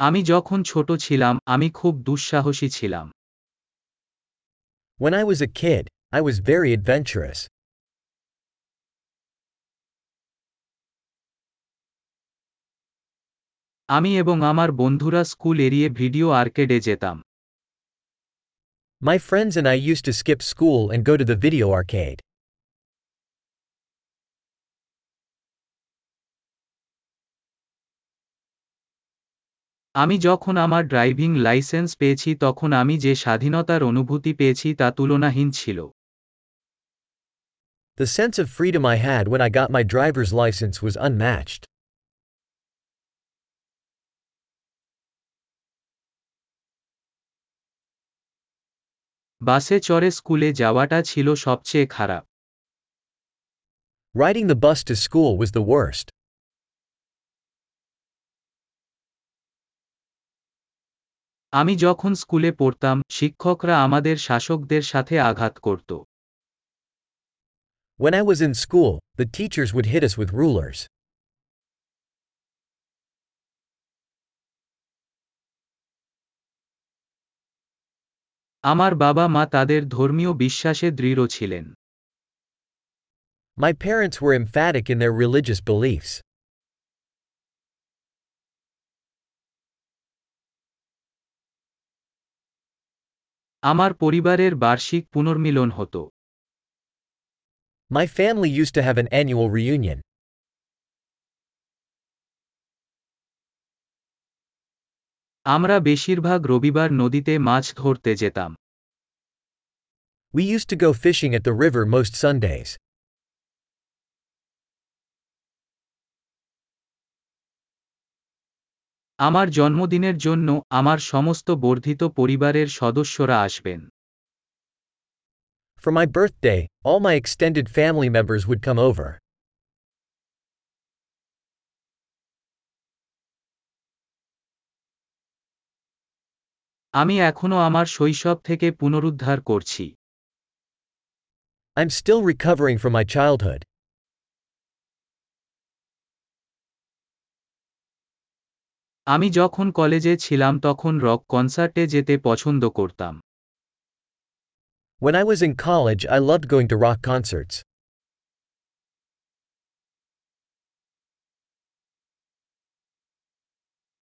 আমি যখন ছোট ছিলাম আমি খুব দুঃসাহসী ছিলাম When I was a kid, I was very adventurous. আমি এবং আমার বন্ধুরা স্কুল এড়িয়ে ভিডিও আর্কেডে যেতাম My friends and I used to skip school and go to the video arcade. আমি যখন আমার ড্রাইভিং লাইসেন্স পেয়েছি তখন আমি যে স্বাধীনতার অনুভূতি পেয়েছি তা তুলনাহীন ছিল The sense of freedom I had when I got my driver's license was unmatched. বাসে চড়ে স্কুলে যাওয়াটা ছিল সবচেয়ে খারাপ Riding the bus to school was the worst. আমি যখন স্কুলে পড়তাম শিক্ষকরা আমাদের শাসকদের সাথে আঘাত করত When I was in school, the teachers would hit us with rulers. আমার বাবা মা তাদের ধর্মীয় বিশ্বাসে দৃঢ় ছিলেন My parents were emphatic in their religious beliefs. আমার পরিবারের বার্ষিক পুনর্মিলন হতো My family used to have an annual reunion. আমরা বেশিরভাগ রবিবার নদীতে মাছ ধরতে যেতাম We used to go fishing at the river most Sundays. আমার জন্মদিনের জন্য আমার সমস্ত বর্ধিত পরিবারের সদস্যরা আসবেন For my birthday, all my extended family members would come over. আমি এখনও আমার শৈশব থেকে পুনরুদ্ধার করছি I'm still recovering from my childhood. আমি যখন কলেজে ছিলাম তখন রক কনসার্টে যেতে পছন্দ করতাম When I was in college, I loved going to rock concerts.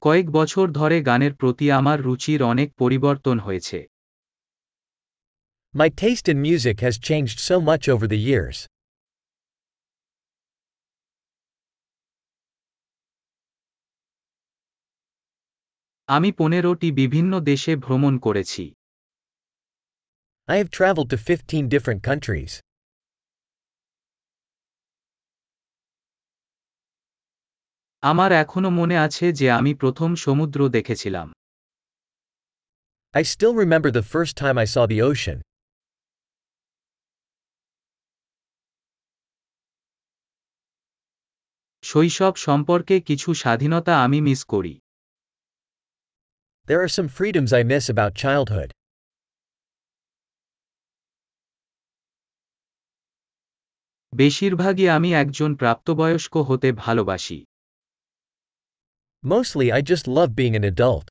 কয়েক বছর ধরে গানের প্রতি আমার রুচির অনেক পরিবর্তন হয়েছে My taste in music has changed so much over the years. আমি পনেরোটি বিভিন্ন দেশে ভ্রমণ করেছি। I have travel to fifteen different countries আমার এখনও মনে আছে যে আমি প্রথম সমুদ্র দেখেছিলাম। I still remember time I saw the শৈশব সম্পর্কে কিছু স্বাধীনতা আমি মিস করি। There are some freedoms I miss about childhood. বেশিরভাগই আমি একজন প্রাপ্তবয়স্ক হতে ভালোবাসি Mostly, I just love being an adult.